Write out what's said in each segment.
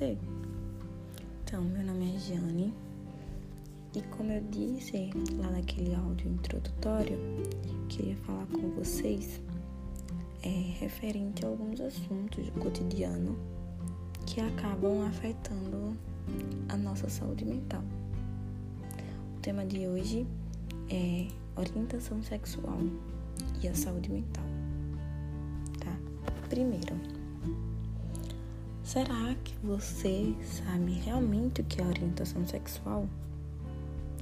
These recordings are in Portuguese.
você. Então, meu nome é Jane e como eu disse lá naquele áudio introdutório, queria falar com vocês é, referente a alguns assuntos do cotidiano que acabam afetando a nossa saúde mental. O tema de hoje é orientação sexual e a saúde mental. Tá? Primeiro, será que você sabe realmente o que é orientação sexual?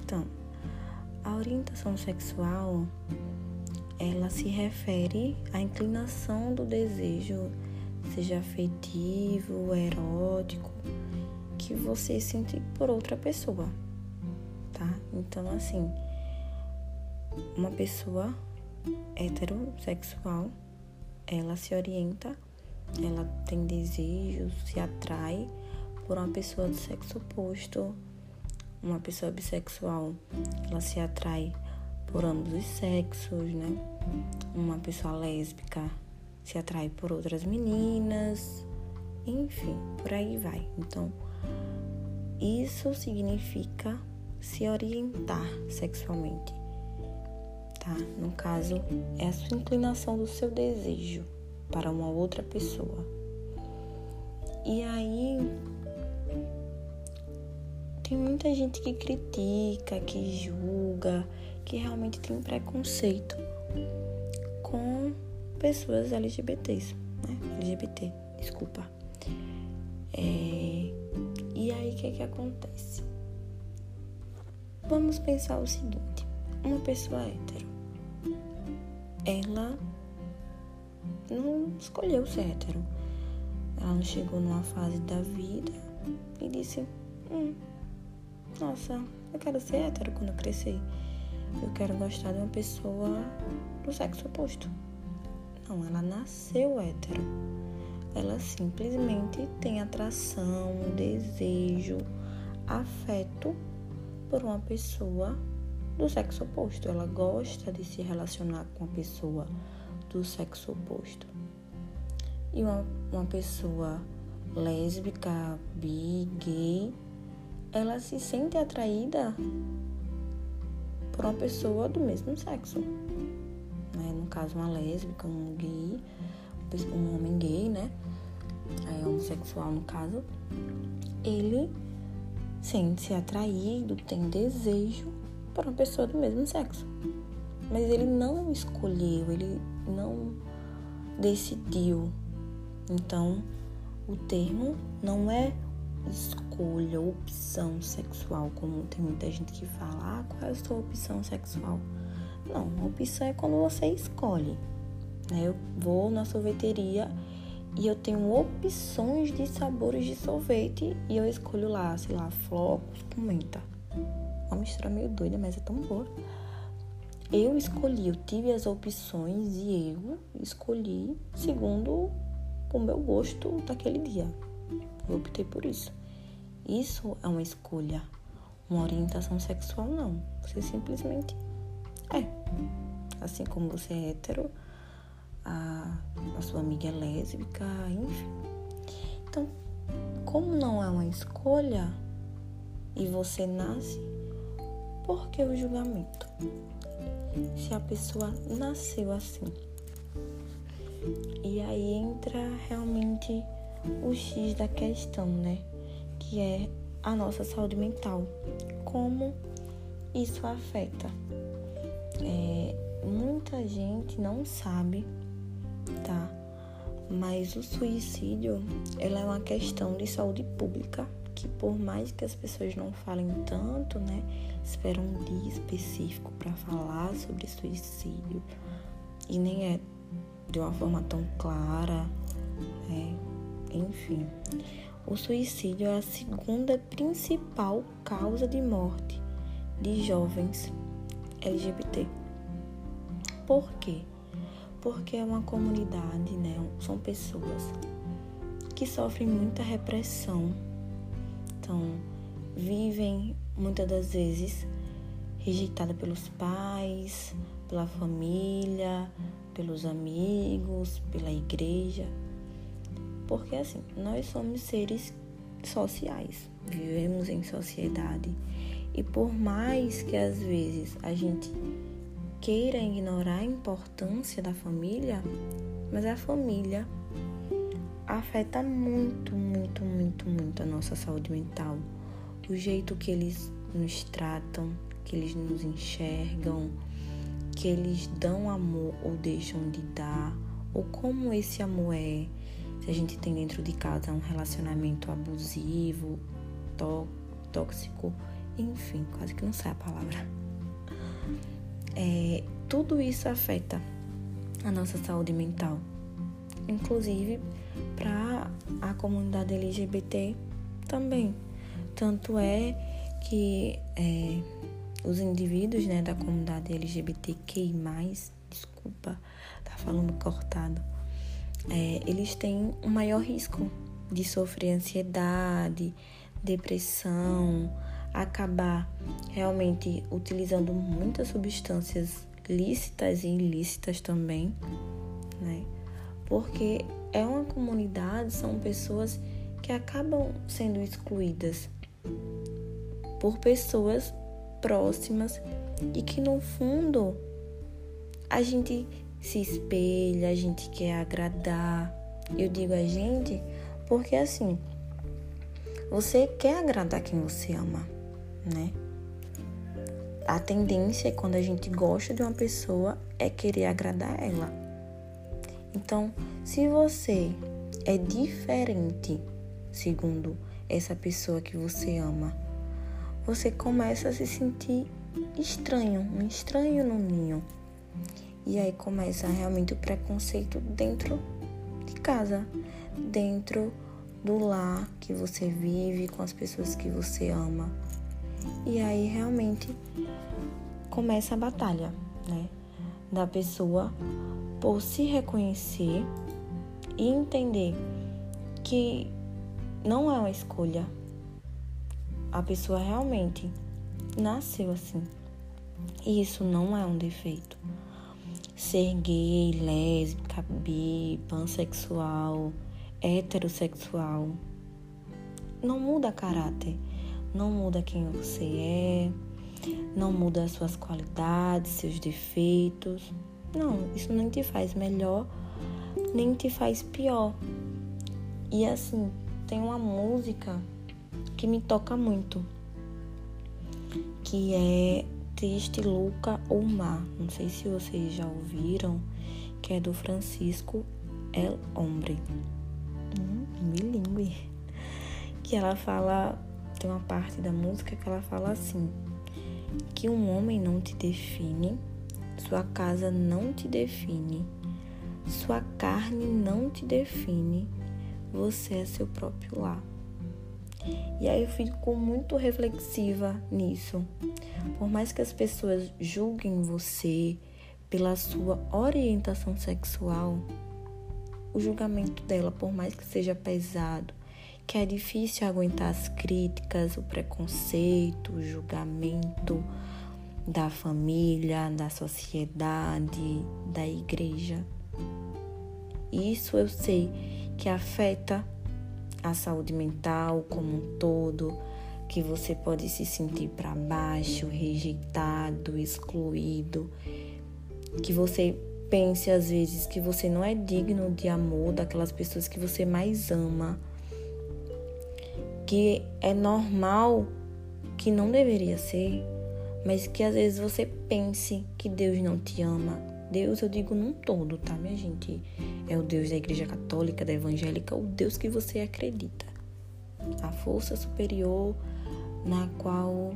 Então, a orientação sexual ela se refere à inclinação do desejo, seja afetivo, erótico, que você sente por outra pessoa, tá? Então, assim, uma pessoa heterossexual, ela se orienta, ela tem desejos, se atrai por uma pessoa do sexo oposto uma pessoa bissexual, ela se atrai por ambos os sexos, né? Uma pessoa lésbica se atrai por outras meninas, enfim, por aí vai. Então, isso significa se orientar sexualmente, tá? No caso, é a sua inclinação do seu desejo para uma outra pessoa. E aí, tem muita gente que critica, que julga, que realmente tem preconceito com pessoas LGBTs, né? LGBT, desculpa. É... E aí o que, é que acontece? Vamos pensar o seguinte: uma pessoa hétero, ela não escolheu ser hétero. Ela não chegou numa fase da vida e disse: hum, nossa, eu quero ser hétero quando eu crescer. Eu quero gostar de uma pessoa do sexo oposto. Não, ela nasceu hétero. Ela simplesmente tem atração, desejo, afeto por uma pessoa do sexo oposto. Ela gosta de se relacionar com uma pessoa do sexo oposto. E uma, uma pessoa lésbica, bi, gay, ela se sente atraída por uma pessoa do mesmo sexo. Né? No caso, uma lésbica, um gay, um homem gay, né? É homossexual no caso. Ele sente-se atraído, tem desejo por uma pessoa do mesmo sexo. Mas ele não escolheu, ele não decidiu. Então, o termo não é escolha, opção sexual, como tem muita gente que fala, ah, qual é a sua opção sexual? Não, opção é quando você escolhe. Né? Eu vou na sorveteria e eu tenho opções de sabores de sorvete e eu escolho lá, sei lá, flocos com menta. Uma mistura meio doida, mas é tão boa. Eu escolhi, eu tive as opções e eu escolhi segundo o meu gosto daquele dia. Eu optei por isso. Isso é uma escolha. Uma orientação sexual, não. Você simplesmente é. Assim como você é hétero, a, a sua amiga é lésbica, enfim. Então, como não é uma escolha e você nasce, por que o julgamento? Se a pessoa nasceu assim. E aí entra realmente o X da questão, né? Que é a nossa saúde mental. Como isso afeta? É, muita gente não sabe, tá? Mas o suicídio, ela é uma questão de saúde pública que por mais que as pessoas não falem tanto, né, esperam um dia específico para falar sobre suicídio e nem é de uma forma tão clara, é, enfim, o suicídio é a segunda principal causa de morte de jovens LGBT. Por quê? Porque é uma comunidade, né? São pessoas que sofrem muita repressão. Então, vivem muitas das vezes rejeitada pelos pais, pela família, pelos amigos, pela igreja, porque assim, nós somos seres sociais, vivemos em sociedade. E por mais que às vezes a gente queira ignorar a importância da família, mas a família afeta muito, muito, muito, muito a nossa saúde mental. O jeito que eles nos tratam, que eles nos enxergam, que eles dão amor ou deixam de dar, ou como esse amor é. Se a gente tem dentro de casa um relacionamento abusivo, tóxico, enfim, quase que não sai a palavra. É, tudo isso afeta a nossa saúde mental, inclusive para a comunidade LGBT também. Tanto é que é, os indivíduos né, da comunidade LGBTQI, desculpa, tá falando cortado, é, eles têm um maior risco de sofrer ansiedade, depressão, acabar realmente utilizando muitas substâncias lícitas e ilícitas também, né? Porque é uma comunidade, são pessoas que acabam sendo excluídas por pessoas próximas e que no fundo a gente se espelha, a gente quer agradar. Eu digo a gente porque assim, você quer agradar quem você ama, né? A tendência quando a gente gosta de uma pessoa é querer agradar ela. Então, se você é diferente, segundo essa pessoa que você ama, você começa a se sentir estranho, um estranho no ninho. E aí começa realmente o preconceito dentro de casa, dentro do lar que você vive, com as pessoas que você ama. E aí realmente começa a batalha, né? Da pessoa por se reconhecer e entender que não é uma escolha. A pessoa realmente nasceu assim. E isso não é um defeito ser gay, lésbica, bi, pansexual, heterossexual. Não muda caráter, não muda quem você é, não muda as suas qualidades, seus defeitos. Não, isso nem te faz melhor, nem te faz pior. E assim, tem uma música que me toca muito, que é Triste Luca ou Mar. Não sei se vocês já ouviram, que é do Francisco El Hombre. Hum, bilingue. Que ela fala, tem uma parte da música que ela fala assim: que um homem não te define, sua casa não te define, sua carne não te define, você é seu próprio lar. E aí eu fico muito reflexiva nisso. Por mais que as pessoas julguem você pela sua orientação sexual, o julgamento dela, por mais que seja pesado, que é difícil aguentar as críticas, o preconceito, o julgamento da família, da sociedade, da igreja. Isso eu sei que afeta a saúde mental como um todo, que você pode se sentir para baixo, rejeitado, excluído, que você pense às vezes que você não é digno de amor daquelas pessoas que você mais ama, que é normal, que não deveria ser, mas que às vezes você pense que Deus não te ama. Deus, eu digo num todo, tá, minha gente? É o Deus da Igreja Católica, da Evangélica, o Deus que você acredita. A força superior na qual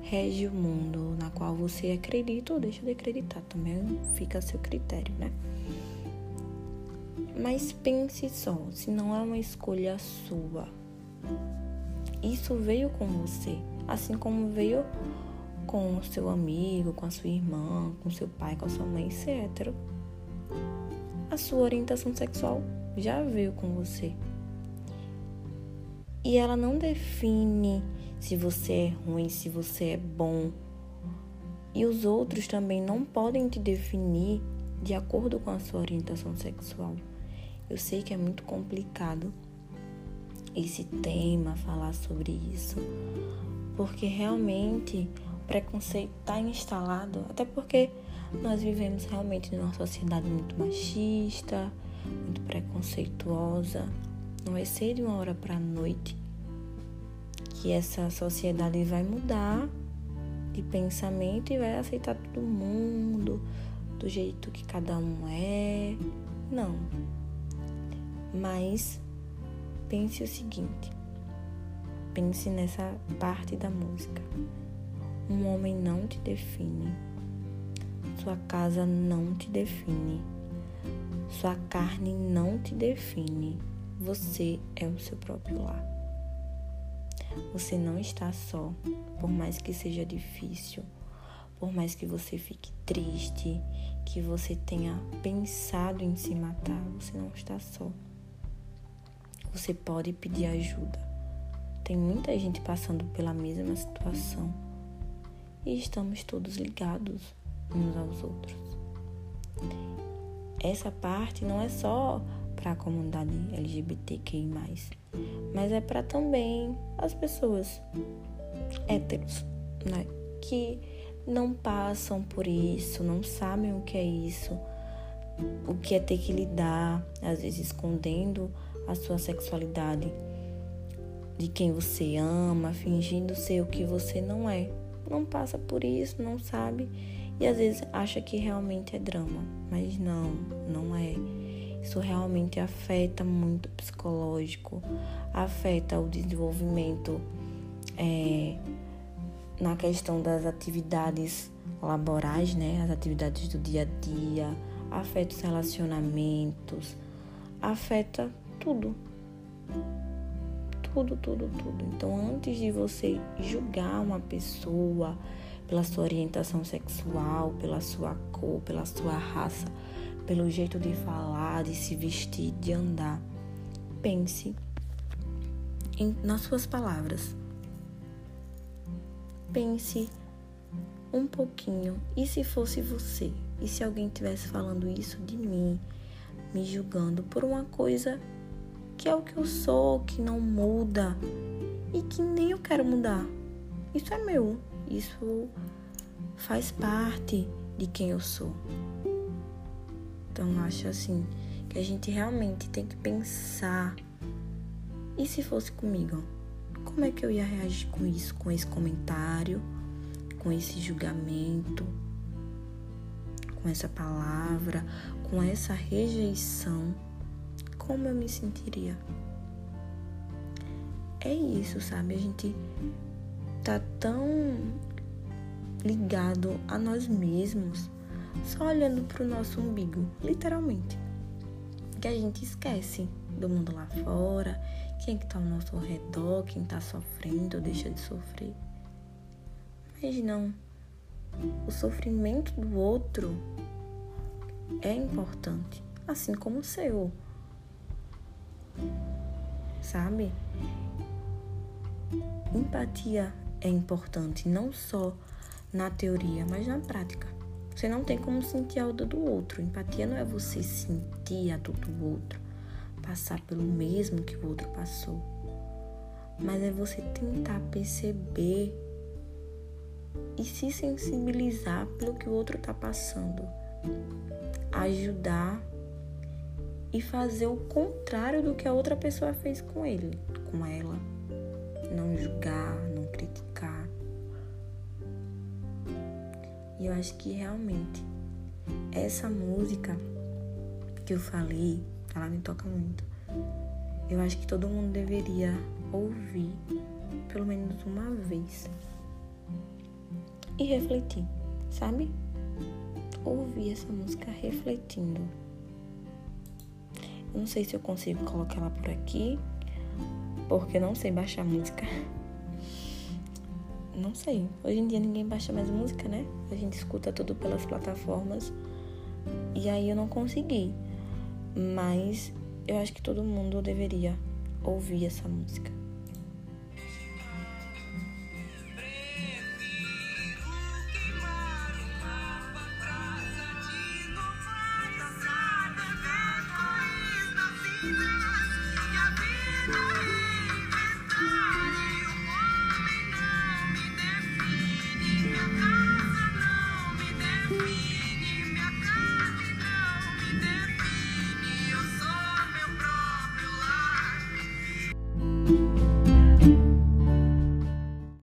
rege o mundo, na qual você acredita ou deixa de acreditar. Também fica a seu critério, né? Mas pense só, se não é uma escolha sua, isso veio com você, assim como veio com o seu amigo, com a sua irmã, com seu pai, com a sua mãe, hétero. A sua orientação sexual já veio com você. E ela não define se você é ruim, se você é bom. E os outros também não podem te definir de acordo com a sua orientação sexual. Eu sei que é muito complicado esse tema, falar sobre isso, porque realmente preconceito está instalado, até porque nós vivemos realmente numa sociedade muito machista, muito preconceituosa. Não vai ser de uma hora para a noite que essa sociedade vai mudar de pensamento e vai aceitar todo mundo do jeito que cada um é. Não. Mas pense o seguinte: pense nessa parte da música. Um homem não te define. Sua casa não te define. Sua carne não te define. Você é o seu próprio lar. Você não está só, por mais que seja difícil, por mais que você fique triste, que você tenha pensado em se matar, você não está só. Você pode pedir ajuda. Tem muita gente passando pela mesma situação e estamos todos ligados uns aos outros. Essa parte não é só para a comunidade LGBTQI, mas é para também as pessoas héteros, né? Que não passam por isso, não sabem o que é isso, o que é ter que lidar, às vezes escondendo a sua sexualidade de quem você ama, fingindo ser o que você não é. Não passa por isso, não sabe e às vezes acha que realmente é drama, mas não, não é. Isso realmente afeta muito o psicológico, afeta o desenvolvimento é, na questão das atividades laborais, né? As atividades do dia a dia, afeta os relacionamentos, afeta tudo. Tudo, tudo, tudo. Então, antes de você julgar uma pessoa pela sua orientação sexual, pela sua cor, pela sua raça, pelo jeito de falar, de se vestir, de andar. Pense em, nas suas palavras. Pense um pouquinho. E se fosse você? E se alguém estivesse falando isso de mim, me julgando por uma coisa que é o que eu sou, que não muda e que nem eu quero mudar? Isso é meu. Isso faz parte de quem eu sou. Então acho assim que a gente realmente tem que pensar. E se fosse comigo? Como é que eu ia reagir com isso, com esse comentário, com esse julgamento, com essa palavra, com essa rejeição? Como eu me sentiria? É isso, sabe? A gente tá tão ligado a nós mesmos só olhando para o nosso umbigo, literalmente. Que a gente esquece do mundo lá fora, quem que tá ao nosso redor, quem tá sofrendo ou deixa de sofrer. Mas não, o sofrimento do outro é importante, assim como o seu. Sabe? Empatia é importante não só na teoria, mas na prática. Você não tem como sentir a dor do outro. Empatia não é você sentir a dor do outro, passar pelo mesmo que o outro passou. Mas é você tentar perceber e se sensibilizar pelo que o outro está passando. Ajudar e fazer o contrário do que a outra pessoa fez com ele, com ela. Não julgar, não criticar e eu acho que realmente essa música que eu falei, ela me toca muito. Eu acho que todo mundo deveria ouvir pelo menos uma vez e refletir, sabe? Ouvir essa música refletindo. Não sei se eu consigo colocar ela por aqui, porque eu não sei baixar música. Não sei. Hoje em dia ninguém baixa mais música, né? A gente escuta tudo pelas plataformas. E aí eu não consegui. Mas eu acho que todo mundo deveria ouvir essa música. Yeah.